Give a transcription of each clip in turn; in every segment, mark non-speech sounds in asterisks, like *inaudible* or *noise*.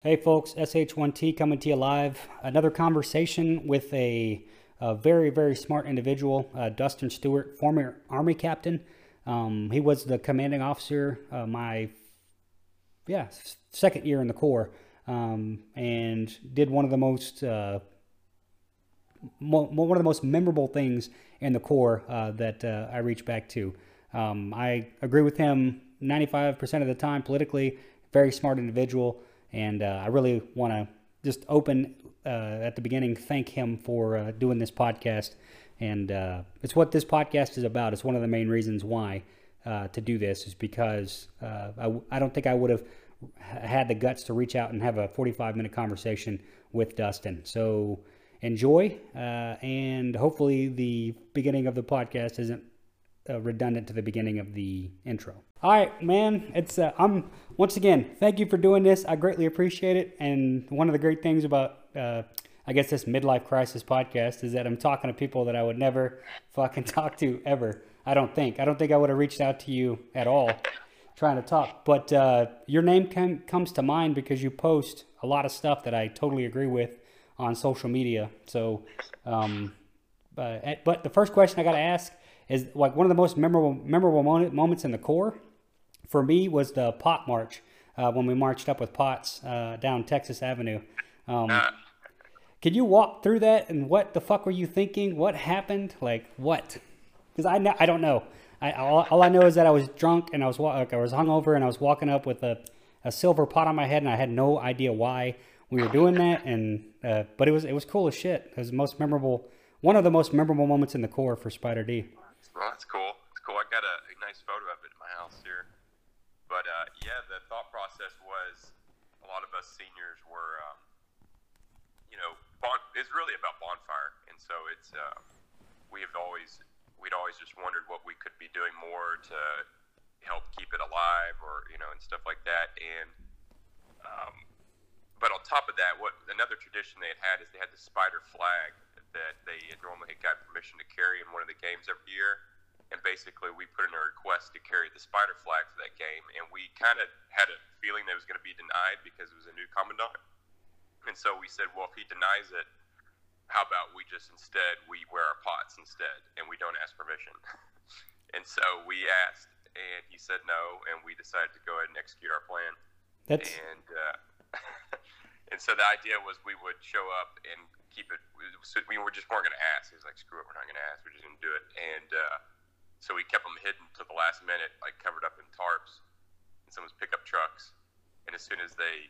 Hey folks, SH1T coming to you live. Another conversation with a, a very, very smart individual, uh, Dustin Stewart, former Army captain. Um, he was the commanding officer uh, my, yeah, second year in the Corps, um, and did one of the most, uh, mo- one of the most memorable things in the Corps uh, that uh, I reach back to. Um, I agree with him 95% of the time politically. Very smart individual. And uh, I really want to just open uh, at the beginning, thank him for uh, doing this podcast. And uh, it's what this podcast is about. It's one of the main reasons why uh, to do this is because uh, I, I don't think I would have had the guts to reach out and have a 45 minute conversation with Dustin. So enjoy, and hopefully the beginning of the podcast isn't redundant to the beginning of the intro. All right, man. It's uh, I'm once again. Thank you for doing this. I greatly appreciate it. And one of the great things about uh, I guess this midlife crisis podcast is that I'm talking to people that I would never fucking *laughs* talk to ever. I don't think. I don't think I would have reached out to you at all trying to talk. But uh, your name com- comes to mind because you post a lot of stuff that I totally agree with on social media. So, um, but, but the first question I got to ask is like one of the most memorable memorable moment, moments in the Corps for me was the pot march uh, when we marched up with pots uh, down Texas Avenue. Um, uh. Could you walk through that and what the fuck were you thinking? What happened? Like what? Because I I don't know. I all, all, I know is that I was drunk and I was like, I was hungover and I was walking up with a, a silver pot on my head and I had no idea why we were doing that. And uh, but it was it was cool as shit. It was the most memorable, one of the most memorable moments in the Corps for Spider D. Well, that's cool. It's cool. I got a, a nice photo of it in my house here. But uh, yeah, the thought process was a lot of us seniors were, um, you know, bon- it's really about bonfire, and so it's uh, we have always we'd always just wondered what we could be doing more to help keep it alive, or you know, and stuff like that. And um, but on top of that, what another tradition they had had is they had the spider flag that they normally had got permission to carry in one of the games every year and basically we put in a request to carry the spider flag for that game, and we kind of had a feeling that it was going to be denied because it was a new commandant. And so we said, well, if he denies it, how about we just instead we wear our pots instead, and we don't ask permission. *laughs* and so we asked, and he said no, and we decided to go ahead and execute our plan. That's... And uh, *laughs* and so the idea was we would show up and keep it. We were just weren't going to ask. He was like, "Screw it, we're not going to ask. We're just going to do it." And uh, so we kept them hidden to the last minute, like covered up in tarps in someone's pickup trucks. And as soon as they,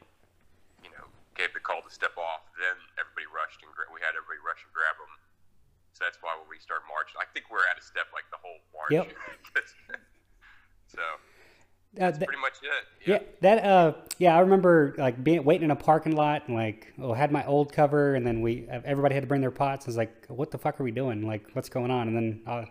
you know, gave the call to step off, then everybody rushed and we had everybody rush and grab them. So that's why when we start marching, I think we're at a step like the whole march. Yep. *laughs* so that's uh, pretty much it. Yeah. yeah. that uh, yeah, I remember like being waiting in a parking lot and like, oh, had my old cover, and then we everybody had to bring their pots. I was like, what the fuck are we doing? Like, what's going on? And then uh,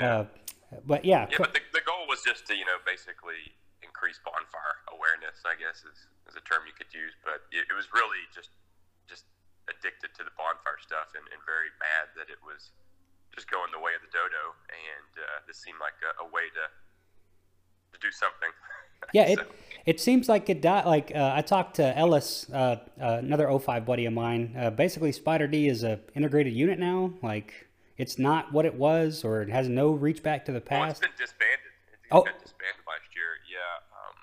yeah. Uh, but yeah. Yeah, but the, the goal was just to, you know, basically increase bonfire awareness, I guess is, is a term you could use. But it, it was really just just addicted to the bonfire stuff and, and very mad that it was just going the way of the dodo. And uh, this seemed like a, a way to to do something. *laughs* Yeah, it so. it seems like it died. Like uh, I talked to Ellis, uh, uh, another O5 buddy of mine. Uh, basically, Spider D is a integrated unit now. Like it's not what it was, or it has no reach back to the past. Well, it's been disbanded. It's oh. been disbanded last year. Yeah. Um,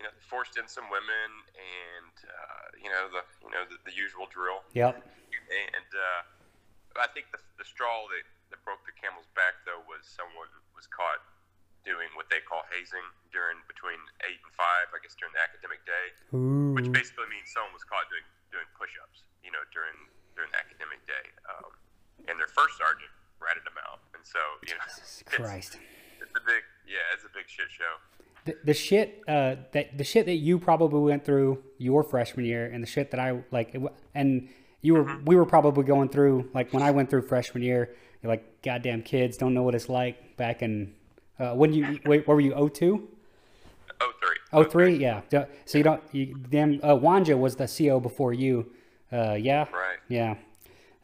you know, they forced in some women, and uh, you know the you know the, the usual drill. Yep. And uh, I think the, the straw that, that broke the camel's back though was someone was caught doing what they call hazing during between eight and five, I guess during the academic day, Ooh. which basically means someone was caught doing doing push-ups, you know, during during the academic day. Um, and their first sergeant ratted them out. And so, you know, Jesus Christ. It's, a big, yeah, it's a big shit show. The, the shit uh, that the shit that you probably went through your freshman year, and the shit that I like, and you were mm-hmm. we were probably going through like when I went through freshman year. You're like, goddamn kids don't know what it's like back in uh, when you *laughs* wait, where were you? 02? 03. 03, yeah. So you don't you damn uh, Wanja was the CO before you. Uh, yeah. Right. Yeah.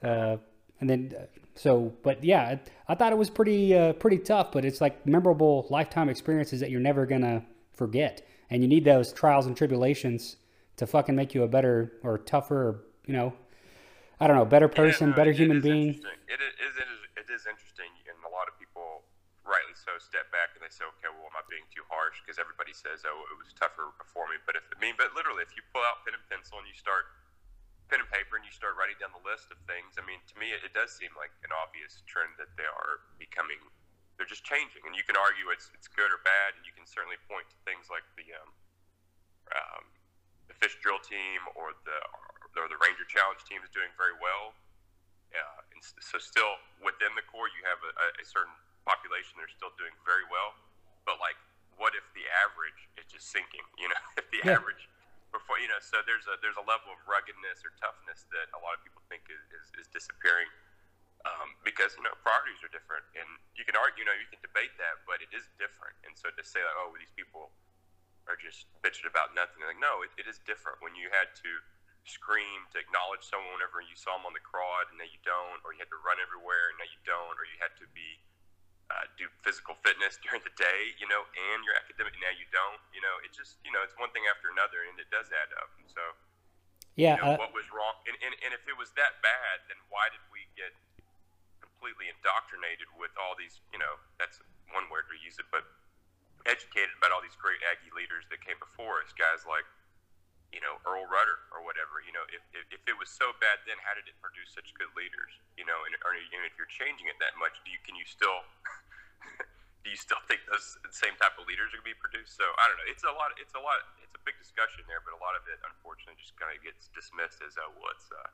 Uh, and then so but yeah i thought it was pretty uh, pretty tough but it's like memorable lifetime experiences that you're never gonna forget and you need those trials and tribulations to fucking make you a better or tougher, you know, I don't know, better person, Yeah, no, better it- human it being. It is, it is it is interesting, and a lot of people, rightly so, step back and they say, "Okay, well, am I being too harsh?" Because everybody says, "Oh, it was tougher before me." But if I mean, but literally, if you pull out pen and pencil and you start pen and paper and you start writing down the list of things, I mean, to me, it, it does seem like an obvious trend that they are becoming. They're just changing, and you can argue it's it's good or bad, and you can certainly point to things like the um, um, the fish drill team or the or the Ranger Challenge team is doing very well. Uh, and so still within the Corps, you have a, a certain population that are still doing very well. But like, what if the average is just sinking? You know, *laughs* if the Yeah. average before you know, so there's a there's a level of ruggedness or toughness that a lot of people think is, is, is disappearing um, because you know priorities are different, and you can argue, you know, you can debate that, but it is different. And so to say like, oh, these people are just bitching about nothing, like no, it, it is different when you had to scream to acknowledge someone whenever you saw them on the quad and now you don't, or you had to run everywhere and now you don't, or you had to be uh, do physical fitness *laughs* during the day, you know, and your academic now you don't, you know, it just you know it's one thing after another and it does add up. And so Yeah, you know, uh, what was wrong, and, and and if it was that bad, then why did we get completely indoctrinated with all these, you know, that's one word to use it, but educated about all these great Aggie leaders that came before us, guys like you know, Earl Rudder or whatever. You know, if, if, if it was so bad, then how did it produce such good leaders? You know, and, or, and if you're changing it that much, do you can you still *laughs* do you still think those same type of leaders are going to be produced? So I don't know. It's a lot. It's a lot. It's a big discussion there, but a lot of it, unfortunately, just kind of gets dismissed as oh, well, uh,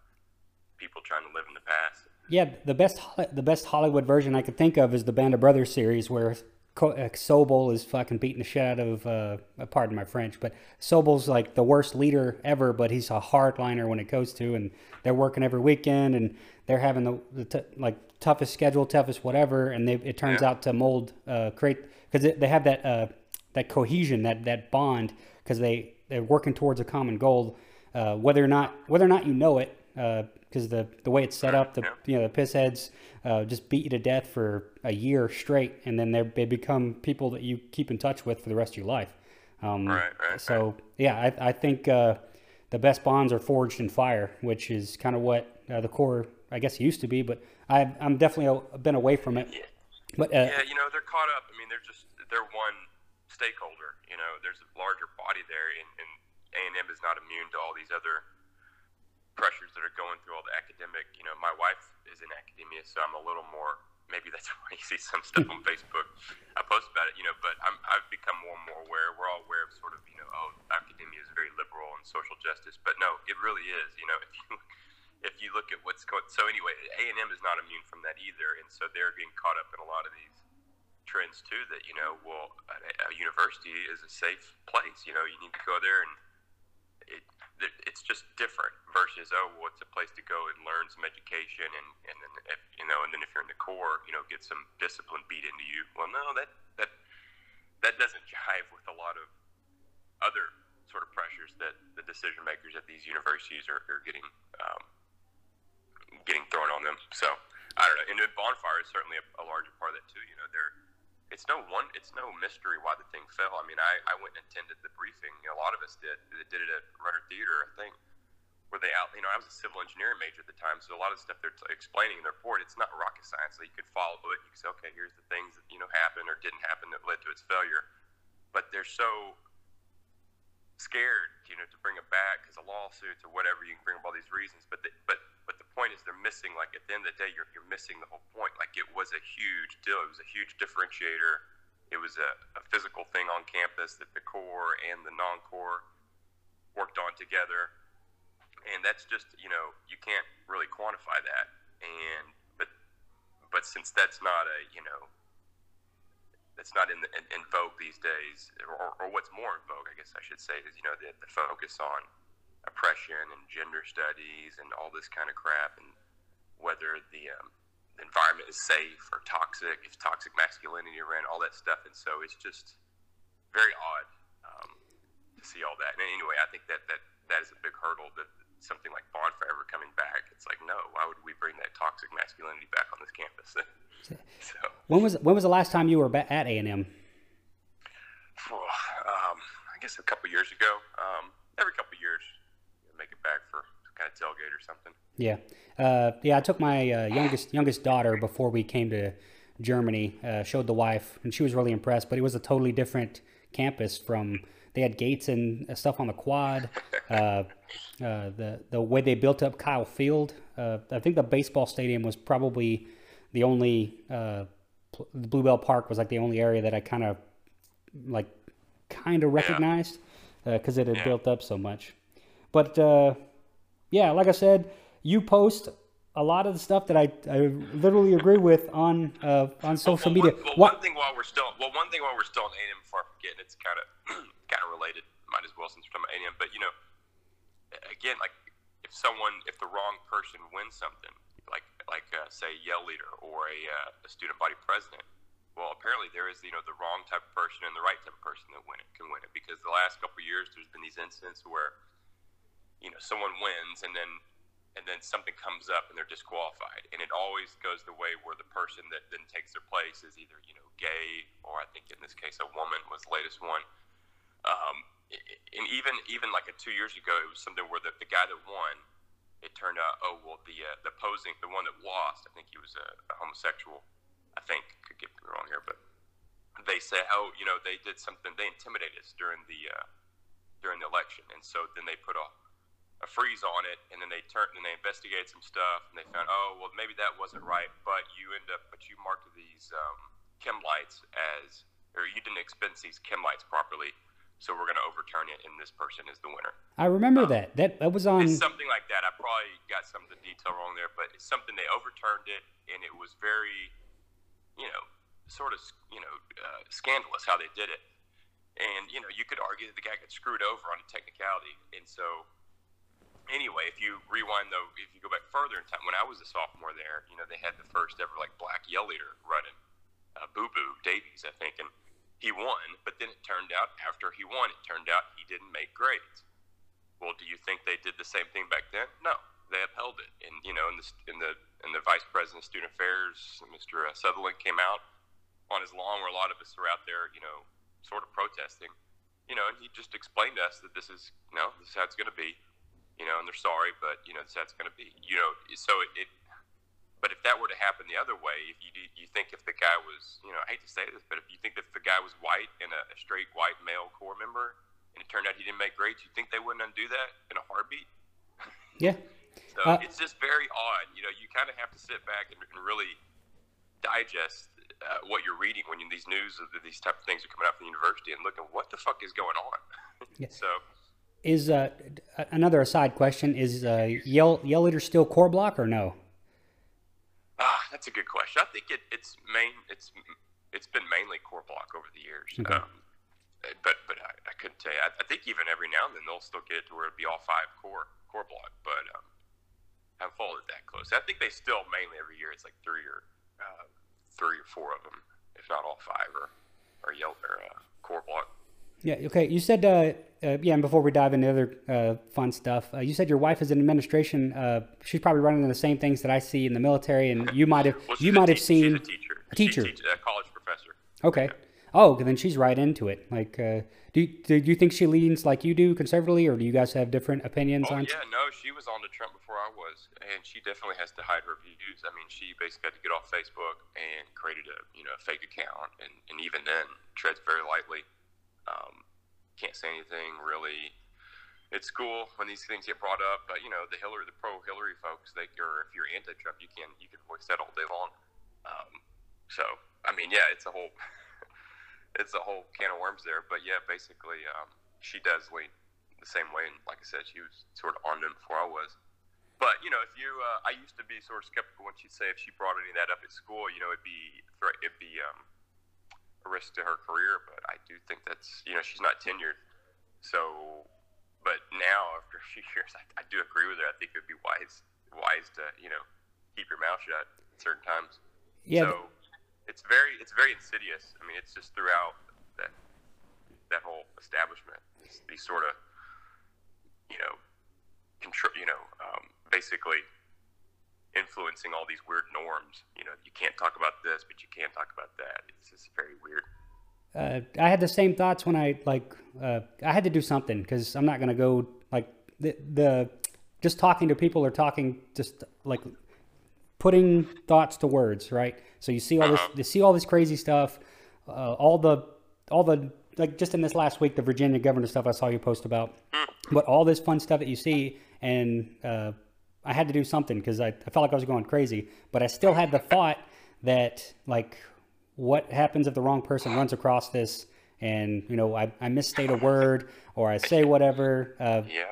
people trying to live in the past. Yeah, the best the best Hollywood version I could think of is the Band of Brothers series where Sobel is fucking beating the shit out of uh, pardon my French, but Sobel's like the worst leader ever, but he's a hardliner when it goes to, and they're working every weekend and they're having the, the t- like toughest schedule, toughest whatever, and they, it turns Yeah. out to mold uh, create because they have that uh, that cohesion that that bond because they they're working towards a common goal, uh, whether or not whether or not you know it because the the way it's set up, the Yeah. you know the piss heads uh, just beat you to death for a year straight, and then they they become people that you keep in touch with for the rest of your life. Um, Right, right, So yeah, I I think uh, the best bonds are forged in fire, which is kind of what uh, the Corps I guess used to be, but I've I'm definitely a, been away from it. But uh, Yeah, you know, they're caught up. I mean, they're just they're one stakeholder. You know, there's a larger body there, and and A and M is not immune to all these other pressures that are going through all the academic. You know, my wife is in academia, so I'm a little more. Maybe that's *laughs* why you see some stuff on Facebook. I post about it, you know, but I'm, I've become more and more aware. We're all aware of sort of, you know, oh, academia is very liberal and social justice, but no, it really is. You know, *laughs* if you if you look at what's going, so anyway, A and M is not immune from that either, and so they're getting caught up in a lot of these trends too. That you know, well, a, a university is a safe place. You know, you need to go there and it, it it's just different versus oh well it's a place to go and learn some education and and then if, you know and then if you're in the Corps you know get some discipline beat into you. Well no that that that doesn't jive with a lot of other sort of pressures that the decision makers at these universities are, are getting um, getting thrown on them. So I don't know. And bonfire is certainly a, a larger part of that too you know they're it's no one it's no mystery why the thing fell. I mean i, I went and attended the briefing. A lot of us did that did it at Rudder theater i think where they out you know i was a civil engineering major at the time so a lot of the stuff they're t- explaining in the report it's not rocket science so you could follow it. You could say okay here's the things that you know happened or didn't happen that led to its failure. But they're so scared you know to bring it back because of lawsuits or whatever you can bring up all these reasons but the, but point is they're missing like at the end of the day you're, you're missing the whole point. Like it was a huge deal. It was a huge differentiator. It was a, a physical thing on campus that the Corps and the non-Corps worked on together. And that's just you know you can't really quantify that. And but but since that's not a you know that's not in, the, in, in vogue these days or, or what's more in vogue i guess i should say is you know the, the focus on oppression and gender studies and all this kind of crap and whether the, um, the environment is safe or toxic if toxic masculinity around all that stuff. And so it's just very odd um, to see all that. And anyway i think that that that is a big hurdle that something like bonfire ever coming back. It's like no why would we bring that toxic masculinity back on this campus? *laughs* So. When was when was the last time you were at A and M? *sighs* um, i guess a couple years ago. Um, every couple years tailgate or something. Yeah, uh, yeah. I took my uh, youngest youngest daughter before we came to Germany. Uh, showed the wife, and she was really impressed. But it was a totally different campus from. They had gates and stuff on the quad. *laughs* Uh, uh, the the way they built up Kyle Field. Uh, I think the baseball stadium was probably the only. Blue Bell Park was like the only area that I kind of like kind of recognized because yeah. uh, it had yeah. built up so much. But uh, yeah, like I said, you post a lot of the stuff that I, I literally agree with on uh, on social well, media. One, well, one thing while we're still well, one thing while we're still on A&M before I forget, and it's kind of *clears throat* kind of related, might as well since we're talking about A&M. But you know, again, like if someone, if the wrong person wins something, like like uh, say Yell leader or a, uh, a student body president, well, apparently there is you know the wrong type of person and the right type of person that win it can win it because the last couple of years there's been these incidents where you know someone wins and then and then something comes up and they're disqualified. And it always goes the way where the person that then takes their place is either you know gay or I think in this case a woman was the latest one. Um, and even even like a two years ago, it was something where the, the guy that won, it turned out, oh well, the uh, the posing, the one that lost, I think he was a, a homosexual. I think could get me wrong here, but they say, oh, you know, they did something, they intimidated us during the uh, during the election, and so then they put a a freeze on it, and then they turn and they investigate some stuff, and they found, oh, well, maybe that wasn't right, but you end up, but you marked these um, chem lights as, or you didn't expense these chem lights properly, so we're going to overturn it, and this person is the winner. I remember um, that. That that was on something like that. I probably got some of the detail wrong there, but it's something they overturned it, and it was very you know, sort of, you know, uh, scandalous how they did it. And, you know, you could argue that the guy got screwed over on a technicality. And so, anyway, if you rewind, though, if you go back further in time, when I was a sophomore there, you know, they had the first ever, like, black yell leader running, uh, Boo Boo Davies, I think. And he won, but then it turned out, after he won, it turned out he didn't make grades. Well, do you think they did the same thing back then? No they upheld it. And you know, in the in the in the vice president of student affairs, Mr. Uh, Southerland came out on his lawn where a lot of us were out there, you know, sort of protesting. You know, and he just explained to us that this is, you know, this is how it's going to be. You know, and they're sorry, but you know, this is how it's going to be. You know, so it, it. But if that were to happen the other way, if you do, you think if the guy was, you know, I hate to say this, but if you think that if the guy was white and a, a straight white male corps member, and it turned out he didn't make grades, you think they wouldn't undo that in a heartbeat? Yeah. *laughs* So uh, it's just very odd. You know, you kind of have to sit back and, and really digest uh, what you're reading when you, these news of these type of things are coming out from the university and looking what the fuck is going on. yeah. *laughs* So is uh, another aside question is uh, Yell Yell still Corps block or no? Ah, that's a good question. I think it, it's main it's it's been mainly Corps block over the years. Okay. Um, but but I, I couldn't tell you. I, I, think even every now and then they'll still get it to where it'd be all five Corps Corps block. But um, haven't followed it that close. I think they still mainly every year it's like three or uh, three or four of them, if not all five, or or yell or uh, Corps block. Yeah. Okay. You said, uh, uh, yeah. And before we dive into other uh, fun stuff, uh, you said your wife is in administration. Uh, she's probably running the same things that I see in the military, and you might have well, you might have seen a teacher. A teacher, a college professor. Okay. Yeah. Oh, then she's right into it. Like, uh, do you, do you think she leans like you do conservatively, or do you guys have different opinions oh, on? Yeah, no, she was on to Trump before I was, and she definitely has to hide her views. I mean, she basically had to get off Facebook and created a you know a fake account, and, and even then treads very lightly. Um, can't say anything really. It's cool when these things get brought up, but you know the Hillary, the pro Hillary folks, they or if you're anti-Trump, you can you can voice that all day long. Um, so I mean, yeah, it's a whole *laughs* it's a whole can of worms there. But yeah, basically, um, she does lean the same way. And like I said, she was sort of on them before I was. But you know, if you, uh, I used to be sort of skeptical when she'd say if she brought any of that up at school, you know, it'd be it'd be um, risk to her career. But I do think that's you know she's not tenured, so. But now *laughs* after a few years, I, I do agree with her. I think it'd be wise wise to you know keep your mouth shut at certain times. Yeah. So, it's very it's very insidious. I mean, it's just throughout that that whole establishment. It's these sort of you know control you know um, basically influencing all these weird norms. You know, you can't talk about this, but you can talk about that. It's just very weird. Uh, I had the same thoughts when I like uh, I had to do something because I'm not gonna go like the the just talking to people or talking just like putting thoughts to words, right? So you see all this, you see all this crazy stuff, uh, all the, all the like just in this last week, the Virginia governor stuff I saw you post about, but all this fun stuff that you see, and uh, I had to do something because I, I felt like I was going crazy, but I still had the thought that like, what happens if the wrong person runs across this, and you know I, I misstate a word or I say whatever, uh, Yeah.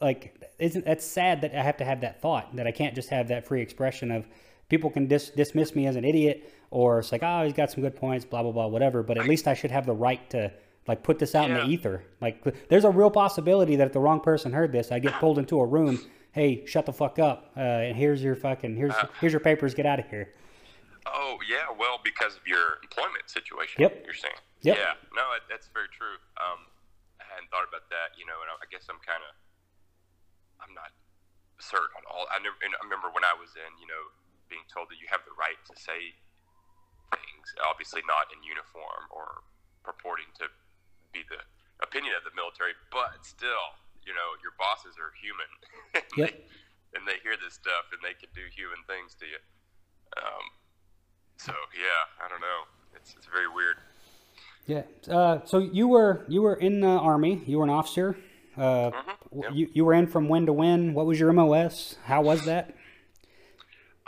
like isn't that's sad that I have to have that thought that I can't just have that free expression of people can dis- dismiss me as an idiot or it's like oh he's got some good points blah blah blah whatever but at least I should have the right to like put this out in the ether like there's a real possibility that if the wrong person heard this I get pulled into a room hey shut the fuck up uh, and here's your fucking here's here's your papers get out of here Oh yeah, well because of your employment situation. Yep. You're saying. Yep. Yeah. No, that- that's very true. Um, I hadn't thought about that. You know, and I, I guess I'm kind of, I'm not certain on all. I, never, I remember when I was in, you know, being told that you have the right to say things. Obviously, not in uniform or purporting to be the opinion of the military, but still, you know, your bosses are human. *laughs* and, Yep. they, and they hear this stuff, and they can do human things to you. Um, so yeah, I don't know. It's it's very weird. Yeah. Uh, so you were you were in the army. You were an officer. Uh, w- yep. You you were in from when to when? What was your MOS? How was that?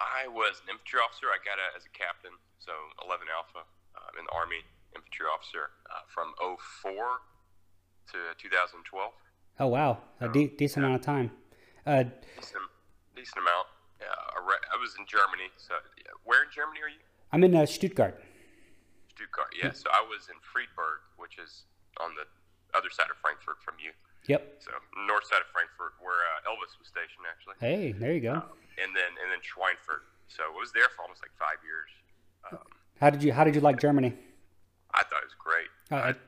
I was an infantry officer. I got out as a captain, so 11 Alpha um, in the Army, infantry officer uh, from 04 to 2012. Oh wow, a de- decent amount of time. Uh, Decent, decent amount. Yeah, I was in Germany. So yeah. where in Germany are you? I'm in uh, Stuttgart. Stuttgart. Yeah. So I was in Friedberg, which is on the other side of Frankfurt from you. Yep. So north side of Frankfurt, where uh, Elvis was stationed, actually. Hey, there you go. and then and then Schweinfurt. So I was there for almost like five years. Um, How did you How did you like Germany? I thought it was great. Uh, I'd,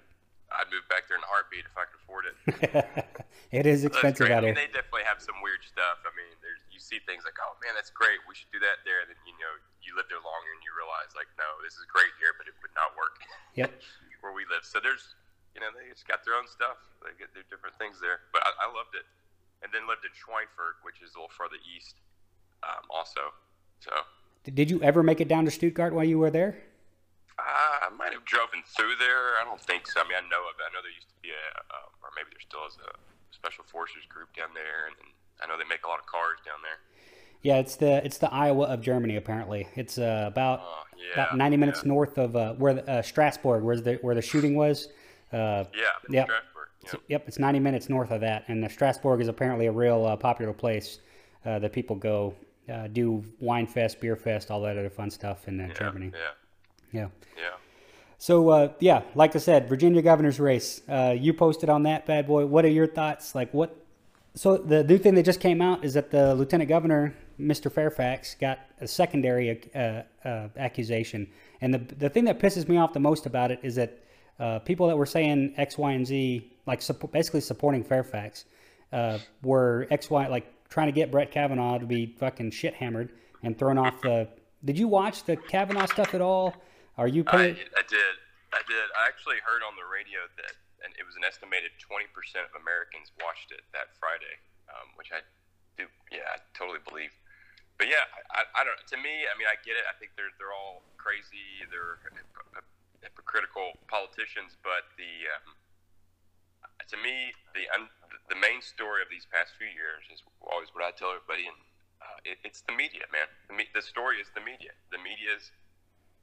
I'd move back there in a heartbeat if I could afford it. *laughs* it is expensive great. out I mean, here. they definitely have some weird stuff. I mean, there's you see things like, oh man, that's great. We should do that there. And then you know, you live there longer and you realize like, no, this is great here, but it would not work *laughs* Yep. where we live. So there's, you know, they just got their own stuff. They get their different things there. But I, I loved it. And then lived in Schweinfurt, which is a little further east, um, also. So Did you ever make it down to Stuttgart while you were there? Uh, I might have driven through there. I don't think so. I mean, I know of it. I know there used to be a, um, or maybe there still is a special forces group down there, and, and I know they make a lot of cars down there. Yeah, it's the it's the Iowa of Germany. Apparently, it's uh, about Oh, yeah. about 90 minutes yeah. north of uh, where the, uh, Strasbourg, where the where the shooting was. Uh, Yeah, Yep. Strasbourg. Yeah. Yep, it's 90 minutes north of that, and uh, Strasbourg is apparently a real uh, popular place uh, that people go uh, do wine fest, beer fest, all that other fun stuff in uh, yeah, Germany. Yeah, Yeah. yeah. So uh, yeah, like I said, Virginia governor's race. Uh, you posted on that bad boy. What are your thoughts? Like what? So the new thing that just came out is that the lieutenant governor, Mr. Fairfax, got a secondary uh, uh, accusation, and the the thing that pisses me off the most about it is that uh, people that were saying X, Y, and Z, like suppo- basically supporting Fairfax, uh, were X, Y, like trying to get Brett Kavanaugh to be fucking shit hammered and thrown off the. Did you watch the Kavanaugh stuff at all? Are you I, paying? I did. I did. I actually heard on the radio that, and it was an estimated 20% of Americans watched it that Friday, um, which I do. Yeah, I totally believe. But yeah, I, I don't. To me, I mean, I get it. I think they're they're all crazy. They're hyp- hypocritical politicians. But the um, to me, the un, the main story of these past few years is always what I tell everybody, and uh, it, it's the media, man. The, me, the story is the media. The media is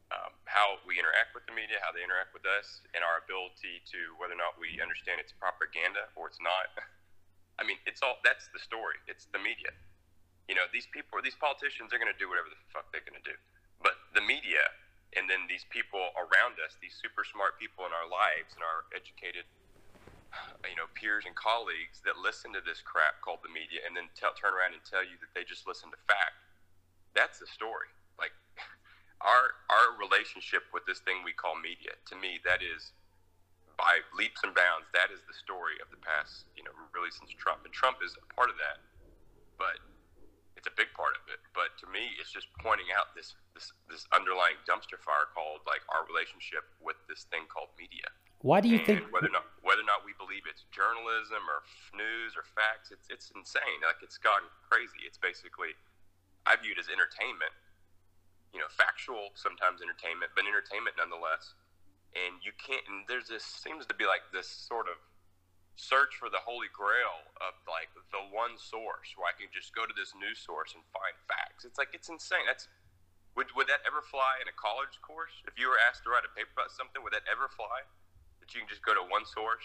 um, how we interact with the media, how they interact with us, and our ability to whether or not we understand it's propaganda or it's not. I mean, it's all that's the story. It's the media. You know, these people, these politicians, they're going to do whatever the fuck they're going to do. But the media, and then these people around us, these super smart people in our lives, and our educated, you know, peers and colleagues that listen to this crap called the media, and then tell, turn around and tell you that they just listen to fact. That's the story. Our our relationship with this thing we call media to me that is by leaps and bounds that is the story of the past you know really since trump and trump is a part of that but it's a big part of it but to me it's just pointing out this this this underlying dumpster fire called like our relationship with this thing called media Why do you and think? whether or not whether or not we believe it's journalism or f- news or facts. It's it's insane. Like it's gone crazy. It's basically I view it as entertainment. You know, factual sometimes entertainment, but entertainment nonetheless. And you can't. And there's this seems to be like this sort of search for the holy grail of like the one source where I can just go to this news source and find facts. It's like it's insane. That's would would that ever fly in a college course? If you were asked to write a paper about something, would that ever fly? That you can just go to one source?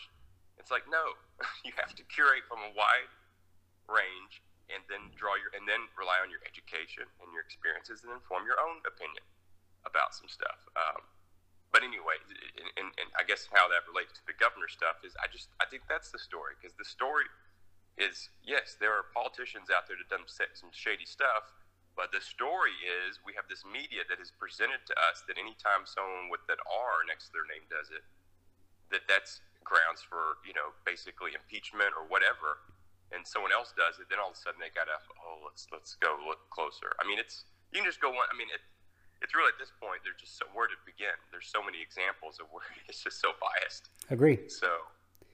It's like no, *laughs* you have to curate from a wide range and then draw your and then rely on your education and your experiences and then form your own opinion about some stuff. Um, but anyway, and, and, and I guess how that relates to the governor stuff is I just I think that's the story because the story is yes, there are politicians out there that done some shady stuff, but the story is we have this media that is presented to us that anytime someone with that R next to their name does it, that that's grounds for you know basically impeachment or whatever and someone else does it, then all of a sudden they gotta oh let's let's go look closer. I mean it's you can just go one. I mean it, it's really at this point there's just so where to begin. There's so many examples of where *laughs* it's just so biased. Agree. So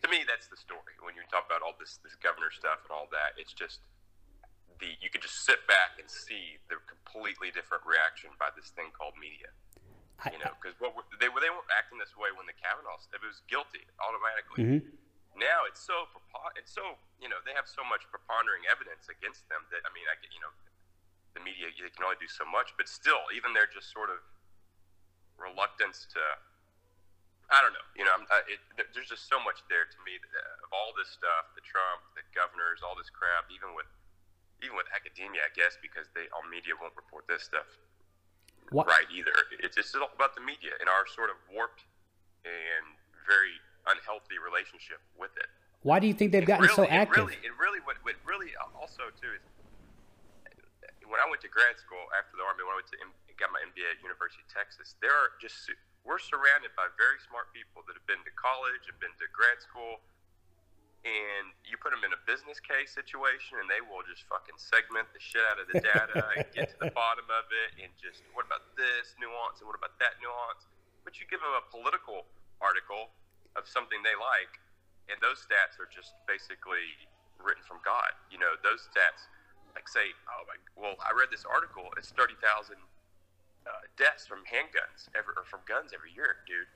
to me that's the story when you talk about all this this governor stuff and all that. It's just the you could just sit back and see the completely different reaction by this thing called media. You know, because what they were they weren't acting this way when the Kavanaugh stuff. It was guilty automatically. Mm-hmm now it's so it's so you know they have so much prepondering evidence against them that I mean I you know the media they can only do so much, but still even their just sort of reluctance to I don't know you know uh, it, there's just so much there to me that, uh, of all this stuff the Trump the governors all this crap even with even with academia I guess because they all media won't report this stuff what? right either it's just all about the media and our sort of warped and very unhealthy relationship with it. Why do you think they've gotten really, so active? It really, it really, what, what really um, also too is when I went to grad school after the army, when I went to got my MBA at University of Texas, there are just we're surrounded by very smart people that have been to college and been to grad school, and you put them in a business case situation, and they will just fucking segment the shit out of the data and get to the *laughs* bottom of it, and just what about this nuance and what about that nuance? But you give them a political article of something they like, and those stats are just basically written from God. You know, those stats, like say, oh my, well, I read this article. It's thirty thousand uh, deaths from handguns every, or from guns every year, dude.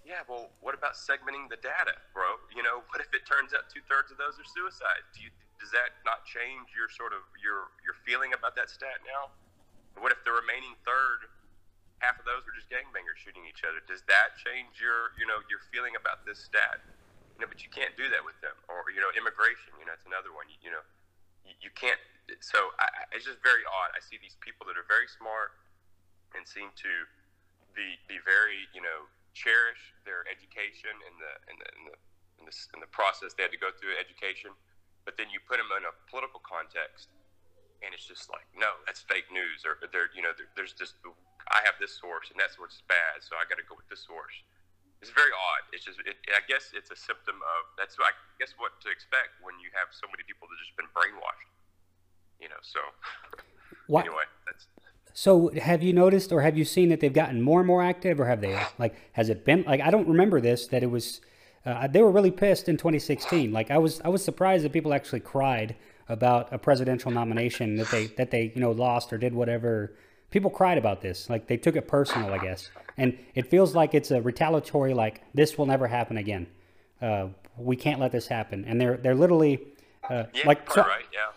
Yeah, well, what about segmenting the data, bro? You know, what if it turns out two thirds of those are suicides? Do you does that not change your sort of your your feeling about that stat now? What if the remaining third half of those were just gangbangers shooting each other. Does that change your, you know, your feeling about this stat? You know, but you can't do that with them. Or you know, immigration. You know, it's another one. You, you know, you, you can't. So I, it's just very odd. I see these people that are very smart and seem to be be very, you know, cherish their education and the and the and the, and the, and the process they had to go through education. But then you put them in a political context, and it's just like, no, that's fake news, or there, you know, there, there's just I have this source and that source is bad, so I got to go with this source. It's very odd. It's just, it, I guess it's a symptom of that's. I guess what to expect when you have so many people that just been brainwashed. You know, so *laughs* what? anyway, that's. So have you noticed or have you seen that they've gotten more and more active, or have they *sighs* like has it been like I don't remember this that it was. Uh, they were really pissed in 2016. *sighs* Like I was, I was surprised that people actually cried about a presidential nomination that they that they you know lost or did whatever people cried about this. Like they took it personal, I guess. And it feels like it's a retaliatory, like this will never happen again. Uh, we can't let this happen. And they're they're literally uh, yeah, like so, right, yeah,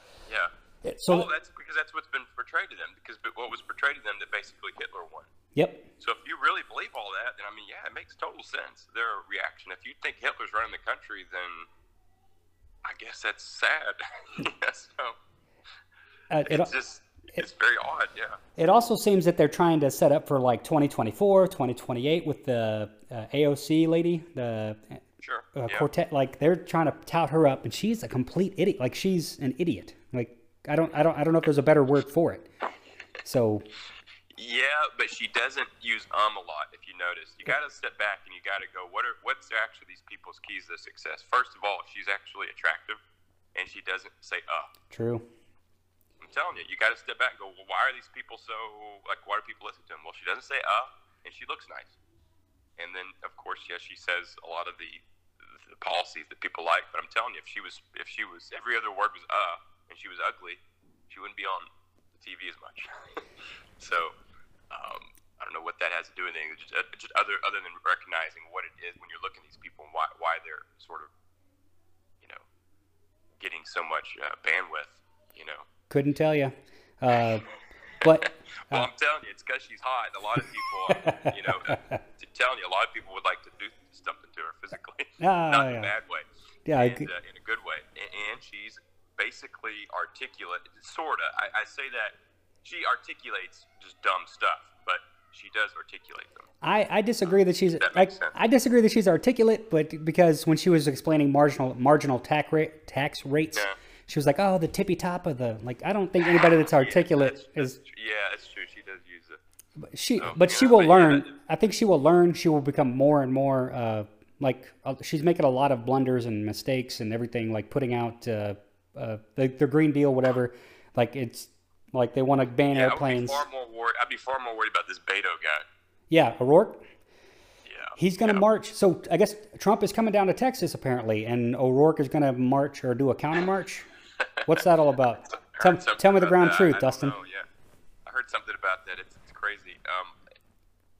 yeah. So well, that's because that's what's been portrayed to them. Because what was portrayed to them that basically Hitler won. Yep. So if you really believe all that, then I mean, yeah, it makes total sense. Their reaction. If you think Hitler's running the country, then I guess that's sad. *laughs* so uh, it, it's just it's very odd, yeah. It also seems that they're trying to set up for like 2024, 2028 with the uh, AOC lady, the sure. uh, yeah. quartet. Like they're trying to tout her up, and she's a complete idiot. Like she's an idiot. Like I don't, I don't, I don't know if there's a better word for it. So. Yeah, but she doesn't use um a lot. If you notice, you got to step back and you got to go. What are what's actually these people's keys to success? First of all, she's actually attractive, and she doesn't say uh. True telling you, you got to step back and go, well, why are these people so like? Why do people listen to them? Well, she doesn't say uh, and she looks nice. And then, of course, yes, she says a lot of the the policies that people like. But I'm telling you, if she was if she was every other word was uh and she was ugly, she wouldn't be on the TV as much. *laughs* so um, I don't know what that has to do with anything. Just, uh, just other other than recognizing what it is when you're looking at these people and why why they're sort of you know getting so much uh, bandwidth. You know. Couldn't tell you. Uh, but *laughs* well, I'm telling you, it's because she's hot. A lot of people, you know, *laughs* to telling you, a lot of people would like to do something to her physically, *laughs* Ah, not in a bad way, Yeah, I and, g- uh, in a good way. And, and she's basically articulate, sorta. I, I say that she articulates just dumb stuff, but she does articulate them. I, I disagree that she's That I. I disagree that she's articulate, but because when she was explaining marginal marginal tax rate tax rates, Yeah. She was like, "Oh, the tippy top of the like." I don't think anybody that's *laughs* articulate That's- is that's- yeah, that's true. She does use it. she, So, but yeah, she will but learn. that- I think she will learn. She will become more and more uh, like uh, she's making a lot of blunders and mistakes and everything, like putting out uh, uh, the the Green Deal, whatever. Like it's like they want to ban Yeah, airplanes. I would be far more worried. I'd be far more worried about this Beto guy. Yeah, O'Rourke. Yeah, He's going to yeah. march. So I guess Trump is coming down to Texas apparently, and O'Rourke is going to march or do a counter march. What's that all about? *laughs* Tell, tell me the ground that. truth, Dustin. know, yeah, I heard something about that. It's, it's crazy. Um,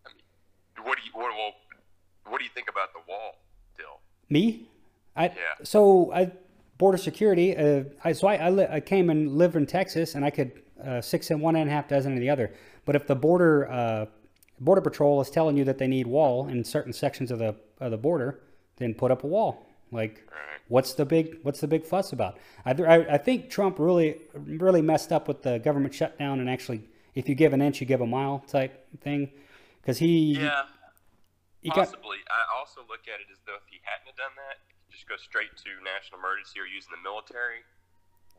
I mean, what do you what, well, what do you think about the wall deal? Me? I Yeah. so I border security. Uh, I so I I, li- I came and lived in Texas, and I could uh, six in one and a half dozen in the other. But if the border uh, border patrol is telling you that they need wall in certain sections of the of the border, then put up a wall. Like, what's the big what's the big fuss about? I, I I think Trump really really messed up with the government shutdown and actually, if you give an inch, you give a mile type thing, because he Yeah, he got possibly. I also look at it as though if he hadn't have done that, just go straight to national emergency or using the military,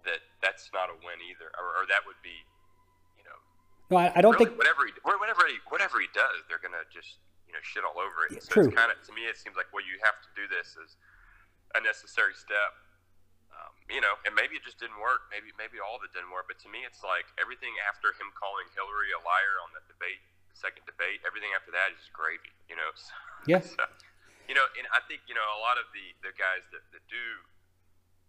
that that's not a win either, or, or that would be, you know, no, I, I don't really think whatever he whatever he whatever he does, they're gonna just you know shit all over it. Yeah, so true. it's kind of to me, it seems like well, you have to do this as a necessary step. Um, you know, and maybe it just didn't work. Maybe maybe all of it didn't work. But to me, it's like everything after him calling Hillary a liar on that debate, the second debate, everything after that is just gravy. You know. *laughs* So, Yeah. so, you know, and I think you know a lot of the the guys that, that do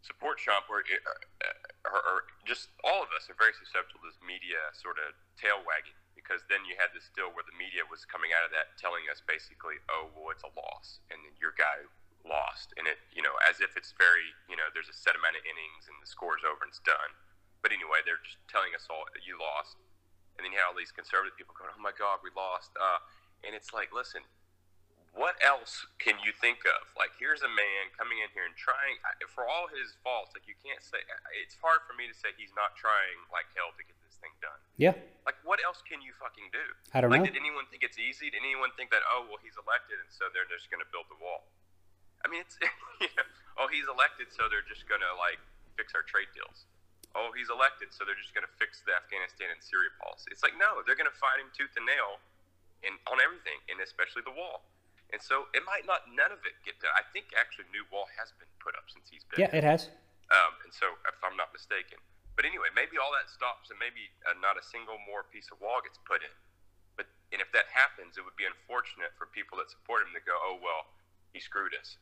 support Trump or, or, or just all of us are very susceptible to this media sort of tail wagging because then you had this deal where the media was coming out of that telling us basically, oh, well, it's a loss, and then your guy lost, and it, you know, as if it's very, you know, there's a set amount of innings and the score's over and it's done. But anyway, they're just telling us all you lost, and then you had all these conservative people going, oh my God, we lost, uh, and it's like, listen, what else can you think of? Like, here's a man coming in here and trying, for all his faults, like, you can't say, it's hard for me to say he's not trying like hell to get this thing done. yeah. Like, what else can you fucking do? I don't like, know. did anyone think it's easy? Did anyone think that, oh, well, he's elected, and so they're just going to build the wall? I mean, it's, *laughs* you know, oh, he's elected, so they're just going to, like, fix our trade deals. Oh, he's elected, so they're just going to fix the Afghanistan and Syria policy. It's like, no, they're going to fight him tooth and nail in, on everything, and especially the wall. And so it might not, none of it get done. I think actually new wall has been put up since he's been Yeah, it has. um, and so, if I'm not mistaken, but anyway, maybe all that stops, and maybe uh, not a single more piece of wall gets put in. But and if that happens, it would be unfortunate for people that support him to go, "Oh well, he screwed us."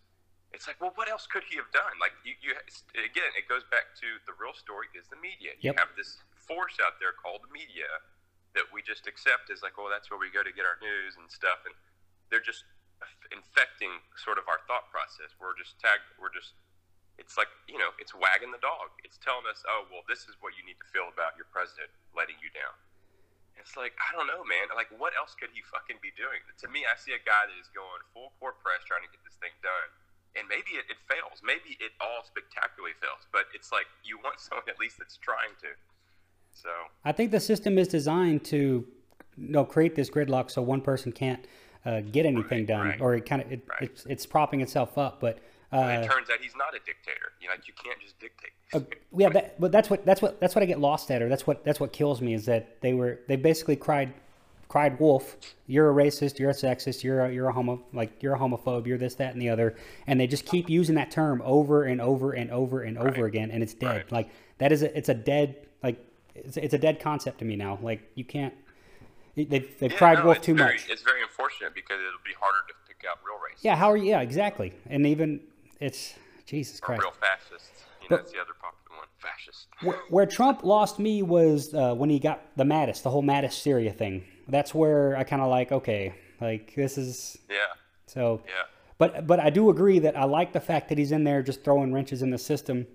It's like, well, what else could he have done? Like you, you again, it goes back to the real story is the media. You have this force out there called the media that we just accept as like, well, that's where we go to get our news and stuff, and they're just infecting sort of our thought process. We're just tagged. We're just it's like you know it's wagging the dog it's telling us oh well this is what you need to feel about your president letting you down it's like i don't know man like what else could he fucking be doing to me i see a guy that is going full court press trying to get this thing done and maybe it, it fails maybe it all spectacularly fails but it's like you want *laughs* someone at least that's trying to so I think the system is designed to you know, create this gridlock so one person can't uh, get anything Right, done, right, or it kind of it, right. it's it's propping itself up. But uh, it turns out he's not a dictator you know you can't just dictate uh, yeah, that, but that's what that's what that's what I get lost at, or that's what that's what kills me is that they were they basically cried cried wolf. You're a racist. You're a sexist. You're a, you're a homo like you're a homophobe. You're this that and the other, and they just keep using that term over and over and over and over Right. again, and it's dead. Right. Like that is a it's a dead like it's, it's a dead concept to me now. Like you can't. They've, they've Yeah, cried no, wolf too very, much. It's very unfortunate because it'll be harder to pick out real racists. Yeah, how are you? Yeah, exactly. And even it's Jesus Or Christ. real fascists. You know, But- that's the other popular one. Fascist. Where, where Trump lost me was uh, when he got the Mattis, the whole Mattis Syria thing. That's where I kind of like, okay, like this is Yeah. so. Yeah. But but I do agree that I like the fact that he's in there just throwing wrenches in the system.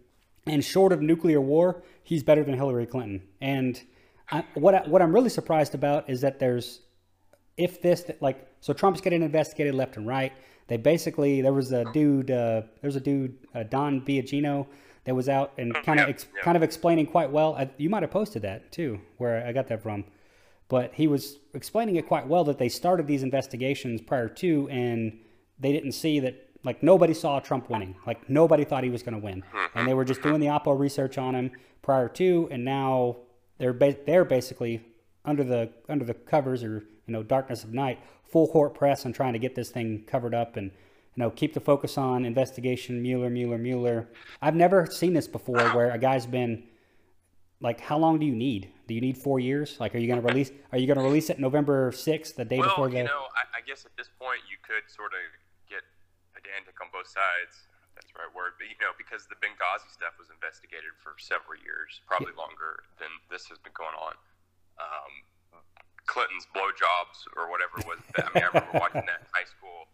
And short of nuclear war, he's better than Hillary Clinton. And I, what I, what I'm really surprised about is that there's if this like so Trump's getting investigated left and right. They basically there was a dude uh, there was a dude uh, Don Biagino that was out and oh, kind of ex- yeah. kind of explaining quite well. I, you might have posted that too, where I got that from. But he was explaining it quite well that they started these investigations prior to, and they didn't see that like nobody saw Trump winning. Like nobody thought he was going to win, and they were just doing the Oppo research on him prior to, and now they're ba- they're basically under the under the covers or you know darkness of night, full court press and trying to get this thing covered up and you know keep the focus on investigation Mueller Mueller Mueller. I've never seen this before where a guy's been like how long do you need? Do you need four years? Like, are you going to release? Are you going to release it November sixth, the day Well, before the? you know, I, I guess at this point you could sort of get a pedantic on both sides. That's the right word, but you know, because the Benghazi stuff was investigated for several years, probably longer than this has been going on. Um, Clinton's blowjobs or whatever was. I mean, I remember watching that in high school.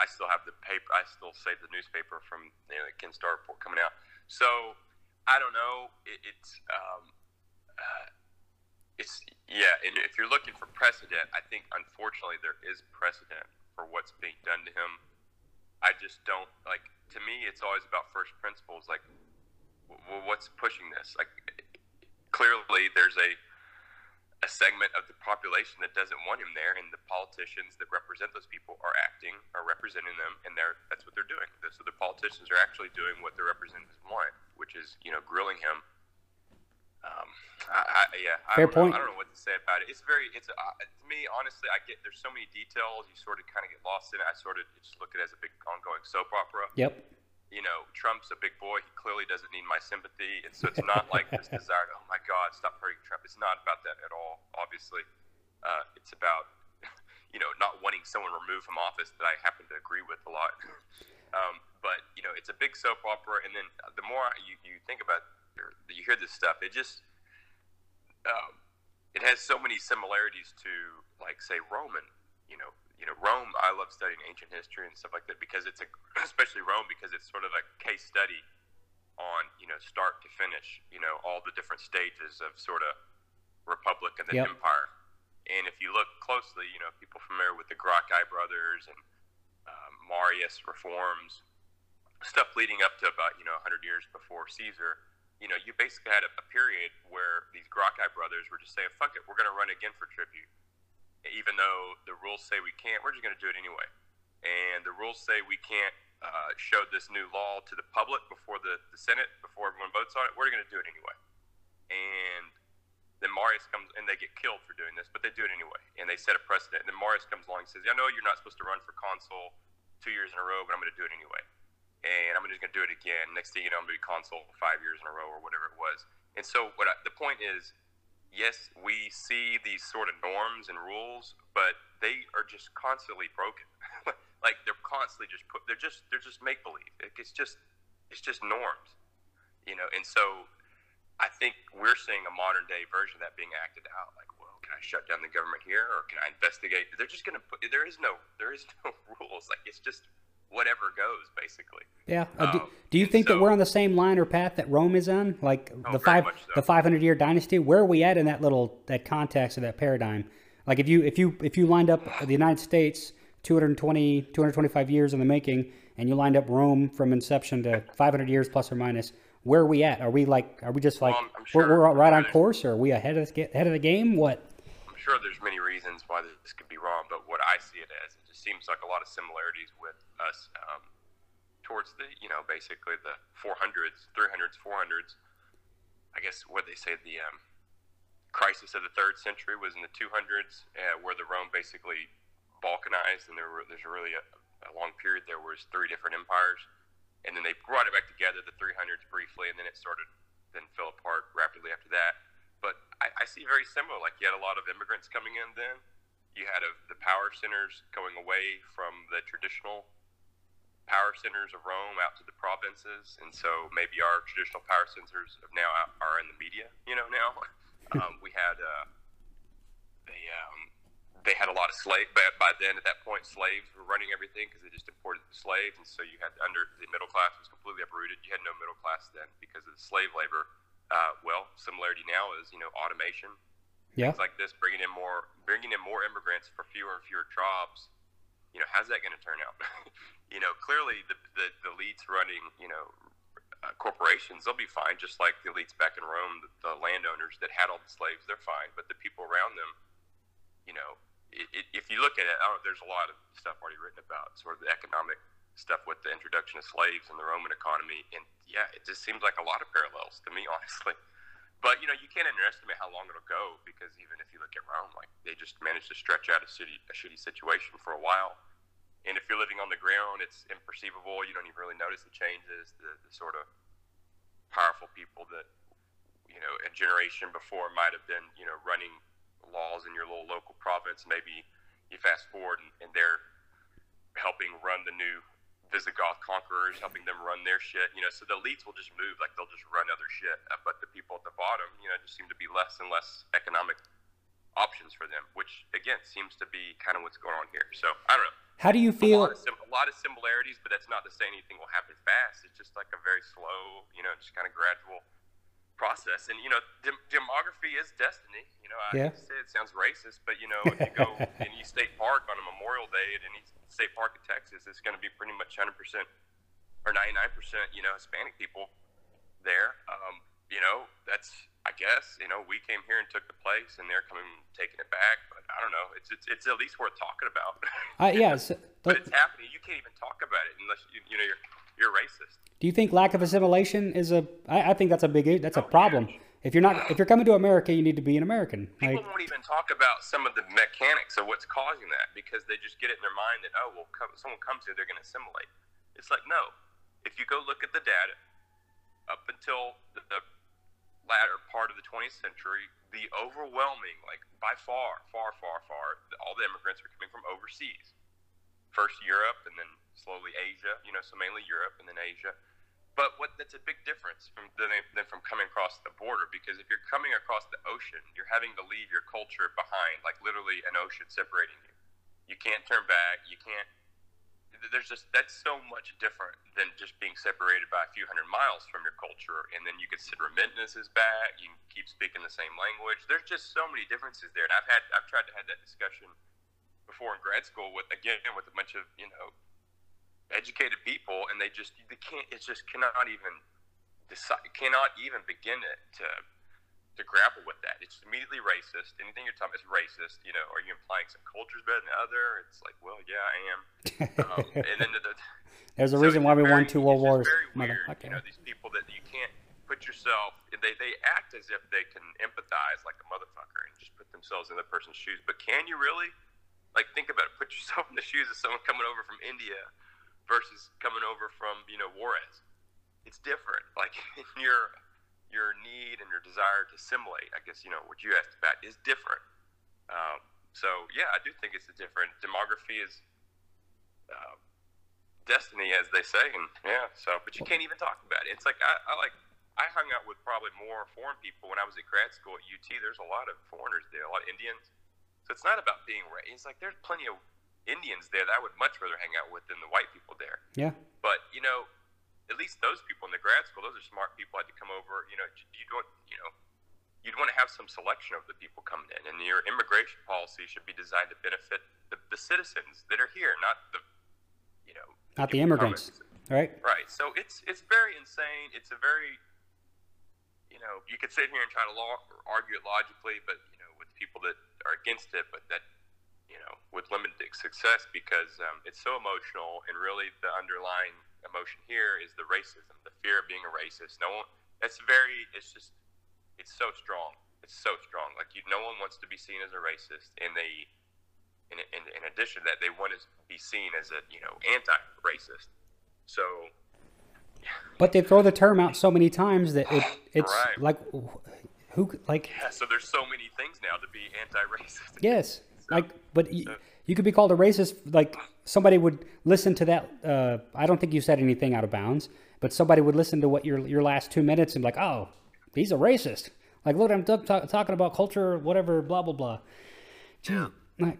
I still have the paper. I still save the newspaper from you know, the Ken Starr report coming out. So I don't know. It, it's um, uh, it's yeah. And if you're looking for precedent, I think unfortunately there is precedent for what's being done to him. I just don't like. To me, it's always about first principles. Like, w- what's pushing this? Like, clearly there's a a segment of the population that doesn't want him there, and the politicians that represent those people are acting, are representing them, and they're that's what they're doing. So the politicians are actually doing what their representatives want, which is you know grilling him. Um, I, I, yeah, I Fair don't know. I don't know what to say about it. It's very, it's uh, to me honestly. I get there's so many details. You sort of kind of get lost in it. I sort of just look at it as a big ongoing soap opera Yep. You know, Trump's a big boy. He clearly doesn't need my sympathy. And so it's not like this *laughs* desire to, oh my God, stop hurting Trump. It's not about that at all, obviously. Uh, it's about, *laughs* you know, not wanting someone removed from office that I happen to agree with a lot. *laughs* Um, but, you know, it's a big soap opera. And then the more you, you think about, or you hear this stuff, it just, um, it has so many similarities to, like, say, Roman, you know, you know, Rome. I love studying ancient history and stuff like that because it's a, *clears throat* especially Rome, because it's sort of a case study on, you know, start to finish, you know, all the different stages of sort of republic and then Yep. empire. And if you look closely, you know, people familiar with the Gracchi brothers and um, Marius reforms, stuff leading up to about you know 100 years before Caesar. You know, you basically had a, a period where these Gracchi brothers were just saying, "Fuck it, we're going to run again for tribune." Even though the rules say we can't, we're just going to do it anyway. And the rules say we can't uh, show this new law to the public before the, the Senate, before everyone votes on it. We're going to do it anyway. And then Marius comes, and they get killed for doing this, but they do it anyway. And they set a precedent. And then Marius comes along and says, I know you're not supposed to run for consul two years in a row, but I'm going to do it anyway. And I'm just going to do it again. Next thing you know, I'm going to be consul five years in a row or whatever it was. And so what I, the point is, yes, we see these sort of norms and rules, but they are just constantly broken. *laughs* like they're constantly just put. They're just they're just make believe. It's just it's just norms, you know. And so I think we're seeing a modern day version of that being acted out. Like, well, can I shut down the government here, or can I investigate? They're just going to put. There is no there is no *laughs* rules. Like it's just whatever goes, basically. Yeah. Uh, do, Um, do you and think that we're on the same line or path that Rome is on? Like Oh, the five so. the 500 year dynasty? Where are we at in that little that context or that paradigm? Like if you if you if you lined up the United States 220 225 years in the making and you lined up Rome from inception to 500 years plus or minus, where are we at? Are we like are we just like Well, I'm- I'm we're, we're right on course or are we ahead of the, ahead of the game? What? I'm sure there's many reasons why this could be wrong, but what I see it as, seems like a lot of similarities with us um, towards the, you know, basically the 400s, 300s, 400s. I guess what they say the um, crisis of the third century was in the 200s, uh, where the Rome basically balkanized, and there were, there's really a, a long period there was three different empires, and then they brought it back together, the 300s briefly, and then it started then fell apart rapidly after that. But I, I see very similar. Like you had a lot of immigrants coming in then. You had a, the power centers going away from the traditional power centers of Rome out to the provinces, and so maybe our traditional power centers of now are in the media. You know, now *laughs* um, we had uh, they um, they had a lot of slave. But by then, at that point, slaves were running everything because they just imported the slaves, and so you had under the middle class was completely uprooted. You had no middle class then because of the slave labor. Uh, well, similarity now is you know automation, yeah. things like this, bringing in more bringing in more immigrants for fewer and fewer jobs you know, how's that going to turn out? *laughs* you know, clearly the, the, the elites running, you know, uh, corporations, they'll be fine, just like the elites back in Rome, the, the landowners that had all the slaves, they're fine. But the people around them, you know, if you look at it, there's a lot of stuff already written about sort of the economic stuff with the introduction of slaves and the Roman economy. And yeah, it just seems like a lot of parallels to me, *laughs* honestly. But you know, you can't underestimate how long it'll go because even if you look at Rome, like they just managed to stretch out a city a shitty situation for a while. And if you're living on the ground, it's imperceivable. You don't even really notice the changes. The, the sort of powerful people that you know a generation before might have been you know running laws in your little local province. Maybe you fast forward and, and they're helping run the new Visigoth conquerors, helping them run their shit. You know, so the elites will just move, like they'll just run other shit. Uh, but the people at the bottom, you know, just seem to be less and less economic options for them, which again seems to be kind of what's going on here. So I don't know. How do you feel? A lot, sim- a lot of similarities, but that's not to say anything will happen fast. It's just like a very slow, you know, just kind of gradual process. And you know, dem- demography is destiny. You know, I yeah. say it sounds racist, but you know, if you go *laughs* in East State Park on a Memorial Day at any State Park in Texas, it's going to be pretty much 100% or 99%, you know, Hispanic people there. Um, you know, that's I guess you know we came here and took the place, and they're coming taking it back. But I don't know. It's it's, it's at least worth talking about. uh, *laughs* yes, but, but it's happening. You can't even talk about it unless you you know you're you're racist. Do you think lack of assimilation is a? I, I think that's a big that's a oh, problem. Yeah. If you're not, if you're coming to America, you need to be an American. People like, won't even talk about some of the mechanics of what's causing that because they just get it in their mind that oh well, come, someone comes here, they're going to assimilate. It's like no. If you go look at the data, up until the, the latter part of the 20th century, the overwhelming, like by far, far, far, far, all the immigrants were coming from overseas. First Europe, and then slowly Asia. You know, so mainly Europe and then Asia but what that's a big difference from than, than from coming across the border because if you're coming across the ocean, you're having to leave your culture behind, like literally an ocean separating you. You can't turn back. You can't. There's just that's so much different than just being separated by a few hundred miles from your culture, and then you can send remittances back. You can keep speaking the same language. There's just so many differences there, and I've had I've tried to have that discussion before in grad school with again with a bunch of you know educated people, and they just they can't. It just cannot even decide, cannot even begin to, to to grapple with that. It's immediately racist. Anything you're talking about is racist. You know, are you implying some culture's better than the other? It's like, well, yeah, I am. Um, *laughs* and then the, the, there's a so reason why we won two world wars. Very weird. You know, these people that you can't put yourself. They they act as if they can empathize like a motherfucker and just put themselves in the person's shoes. But can you really? Like, think about it. Put yourself in the shoes of someone coming over from India versus coming over from you know Juarez. It's different. *laughs* Like your your need and your desire to assimilate, I guess you know what you asked about is different. Um, so yeah, I do think it's a different demography is uh, destiny, as they say, and yeah. So, but you can't even talk about it. It's like I, I like I hung out with probably more foreign people when I was at grad school at UT. There's a lot of foreigners there, a lot of Indians. So it's not about being raised. It's like there's plenty of Indians there that I would much rather hang out with than the white people there. Yeah. But you know, at least those people in the grad school, those are smart people. Had to come over. You know, you don't. You know, you'd want to have some selection of the people coming in, and your immigration policy should be designed to benefit the, the citizens that are here, not the, you know, not the immigrants. Right. Right. So it's it's very insane. It's a very, you know, you could sit here and try to law, argue it logically, but you know, with people that are against it, but that you know, with limited success because um, it's so emotional, and really the underlying emotion here is the racism, the fear of being a racist. No one, it's very, it's just, it's so strong. It's so strong. Like you, no one wants to be seen as a racist, and they, in, in, in addition to that, they want to be seen as a, you know, anti-racist. So. But they throw the term out so many times that it, *sighs* it's right. like, who like? Yeah. So there's so many things now to be anti-racist. Yes. Like, but you, you could be called a racist. Like somebody would listen to that. Uh, I don't think you said anything out of bounds, but somebody would listen to what your your last two minutes and be like, oh, he's a racist. Like, look, I'm t- t- talking about culture, whatever, blah blah blah. Yeah. like,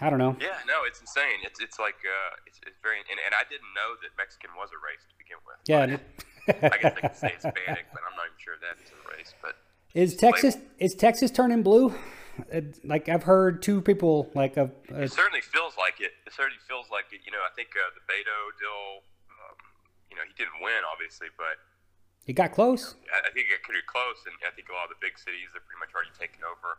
I don't know. Yeah, no, it's insane. It's it's like uh, it's, it's very and, and I didn't know that Mexican was a race to begin with. Yeah. But I guess I could say *laughs* Hispanic, but I'm not even sure that's a race. But Is Texas is Texas turning blue? Uh, Like I've heard two people like a, a it certainly feels like it. It certainly feels like it. You know, I think uh, the Beto deal. Um, you know, he didn't win, obviously, but he got close. I, I think it got pretty close. And I think a lot of the big cities are pretty much already taken over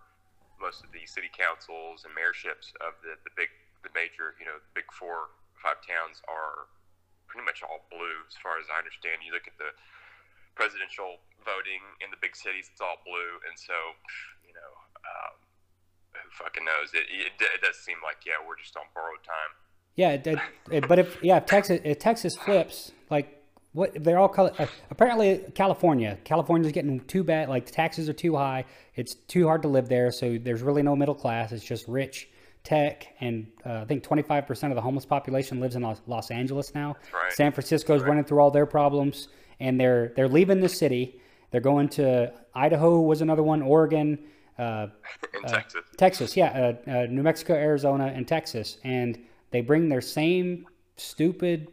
most of the city councils and mayorships of the the big the major you know the big four five towns are pretty much all blue as far as I understand. You look at the presidential voting in the big cities, it's all blue, and so who fucking knows? It, it, it does seem like yeah, we're just on borrowed time. Yeah, it, it, it- but if yeah, if Texas if Texas flips, like what they're all color, uh, apparently California, California's getting too bad. Like the taxes are too high. It's too hard to live there. So there's really no middle class. It's just rich tech, and uh, I think 25 percent of the homeless population lives in Los, Los Angeles now. right. San Francisco's running through all their problems, and they're they're leaving the city. They're going to Idaho was another one, Oregon. *laughs* Uh, in Texas. Texas, yeah, uh, uh, New Mexico, Arizona, and Texas, and they bring their same stupid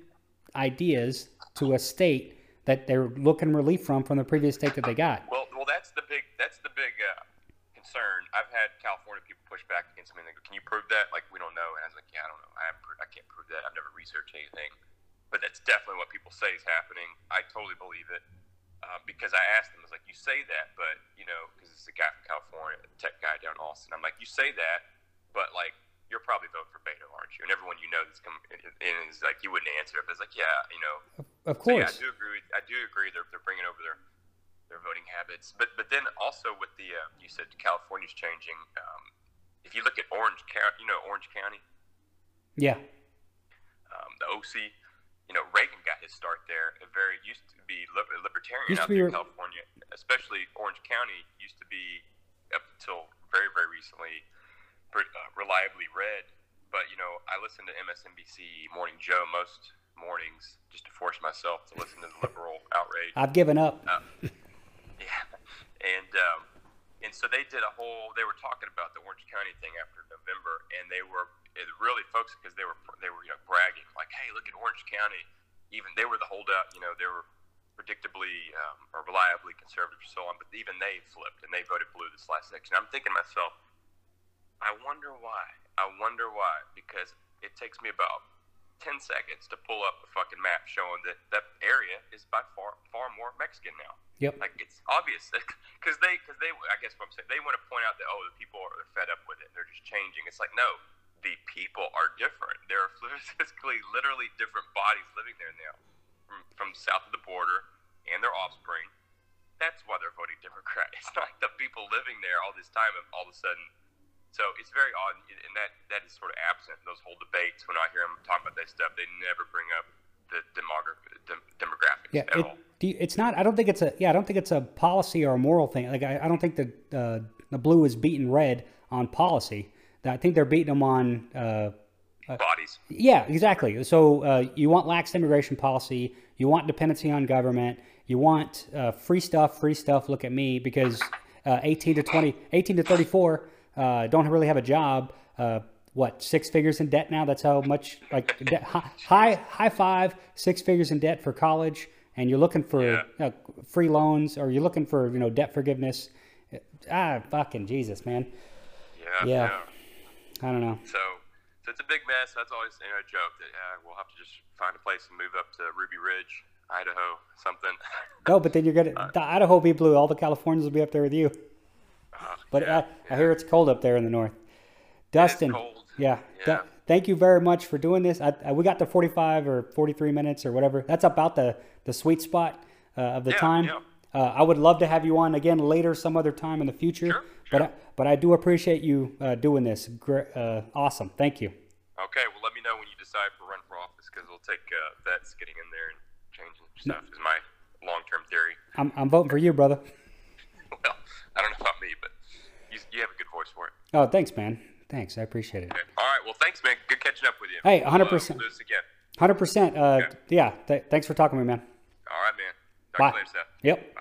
ideas to a state that they're looking relief from from the previous state that they got. Well, well, that's the big that's the big uh, concern. I've had California people push back against me. and They go, "Can you prove that?" Like we don't know. And I was like, "Yeah, I don't know. I haven't I can't prove that. I've never researched anything." But that's definitely what people say is happening. I totally believe it uh, because I asked them. I was like, "You say that, but you know, because it's a guy from California, a tech guy down in Austin." I'm like, "You say that, but like." You're probably voting for Beto, aren't you? And everyone you know that's coming in is like, you wouldn't answer it. But it's like, yeah, you know, Of so yeah, I do agree. I do agree. They're, they're bringing over their their voting habits, but but then also with the uh, you said California's changing. Um, if you look at Orange County, you know Orange County, yeah, um, the OC. You know Reagan got his start there. It very used to libertarian Used out there in California, especially Orange County used to be up until very very recently uh, reliably red. But you know I listen to MSNBC Morning Joe most mornings just to force myself to listen to the liberal outrage. I've given up. Yeah, *laughs* and um, and so they did a whole. They were talking about the Orange County thing after November, and they were it really folks because they were they were you know bragging like, hey, look at Orange County. Even they were the holdout. You know, they were predictably um, or reliably conservative for so on, but even they flipped and they voted blue this last election. I'm thinking to myself, I wonder why. I wonder why because it takes me about 10 seconds to pull up a fucking map showing that that area is by far far more Mexican now. Yep. Like it's obvious because *laughs* they because they I guess what I'm saying they want to point out that oh the people are they're fed up with it they're just changing. It's like no the people are different. There are *laughs* physically literally different bodies living there now from from south of the border and their offspring. That's why they're voting Democrat. *laughs* It's not like the people living there all this time have all of a sudden. So it's very odd, and that that is sort of absent in those whole debates. When I hear them talk about that stuff, they never bring up the demographic dem, demographics Yeah, at it, all. do you, it's not. I don't think it's a. Yeah, I don't think it's a policy or a moral thing. Like I, I don't think the uh, the blue is beating red on policy. I think they're beating them on. Uh, Bodies. yeah, exactly. So uh, you want lax immigration policy. You want dependency on government. You want uh, free stuff. Free stuff. Look at me because uh, 18 to 20, 18 to 34 uh, don't really have a job. Uh, what six figures in debt now? That's how much like de- high high five six figures in debt for college, and you're looking for Yeah. uh, free loans or you're looking for you know debt forgiveness. Ah, fucking Jesus, man. Yeah. Yeah. yeah. I don't know. So, so it's a big mess. That's always you know, a joke that yeah, we'll have to just find a place and move up to Ruby Ridge, Idaho, something. No, but then you're gonna *laughs* the Idaho will be blue. All the Californians will be up there with you. Uh, But yeah, I, I hear it's cold up there in the north. Dustin, cold. yeah, Yeah. Du- thank you very much for doing this. I, I, we got to 45 or 43 minutes or whatever. That's about the the sweet spot uh, of the Yeah, time. yeah. Uh, I would love to have you on again later, some other time in the future. Sure, But. I, but I do appreciate you uh, doing this. Gr- uh, awesome, thank you. Okay, well, let me know when you decide for run for office because it'll take uh, vets getting in there and changing stuff. Is my long-term theory. I'm I'm voting for you, brother. *laughs* Well, I don't know about me, but you, you have a good voice for it. Oh, thanks, man. Thanks, I appreciate it. Okay. All right. Well, thanks, man. Good catching up with you. Hey, We'll, 100%. Uh, we'll do this again. Hundred percent. Uh, Okay. yeah. Th- thanks for talking to me, man. All right, man. Talk Bye. later. Yep. Bye.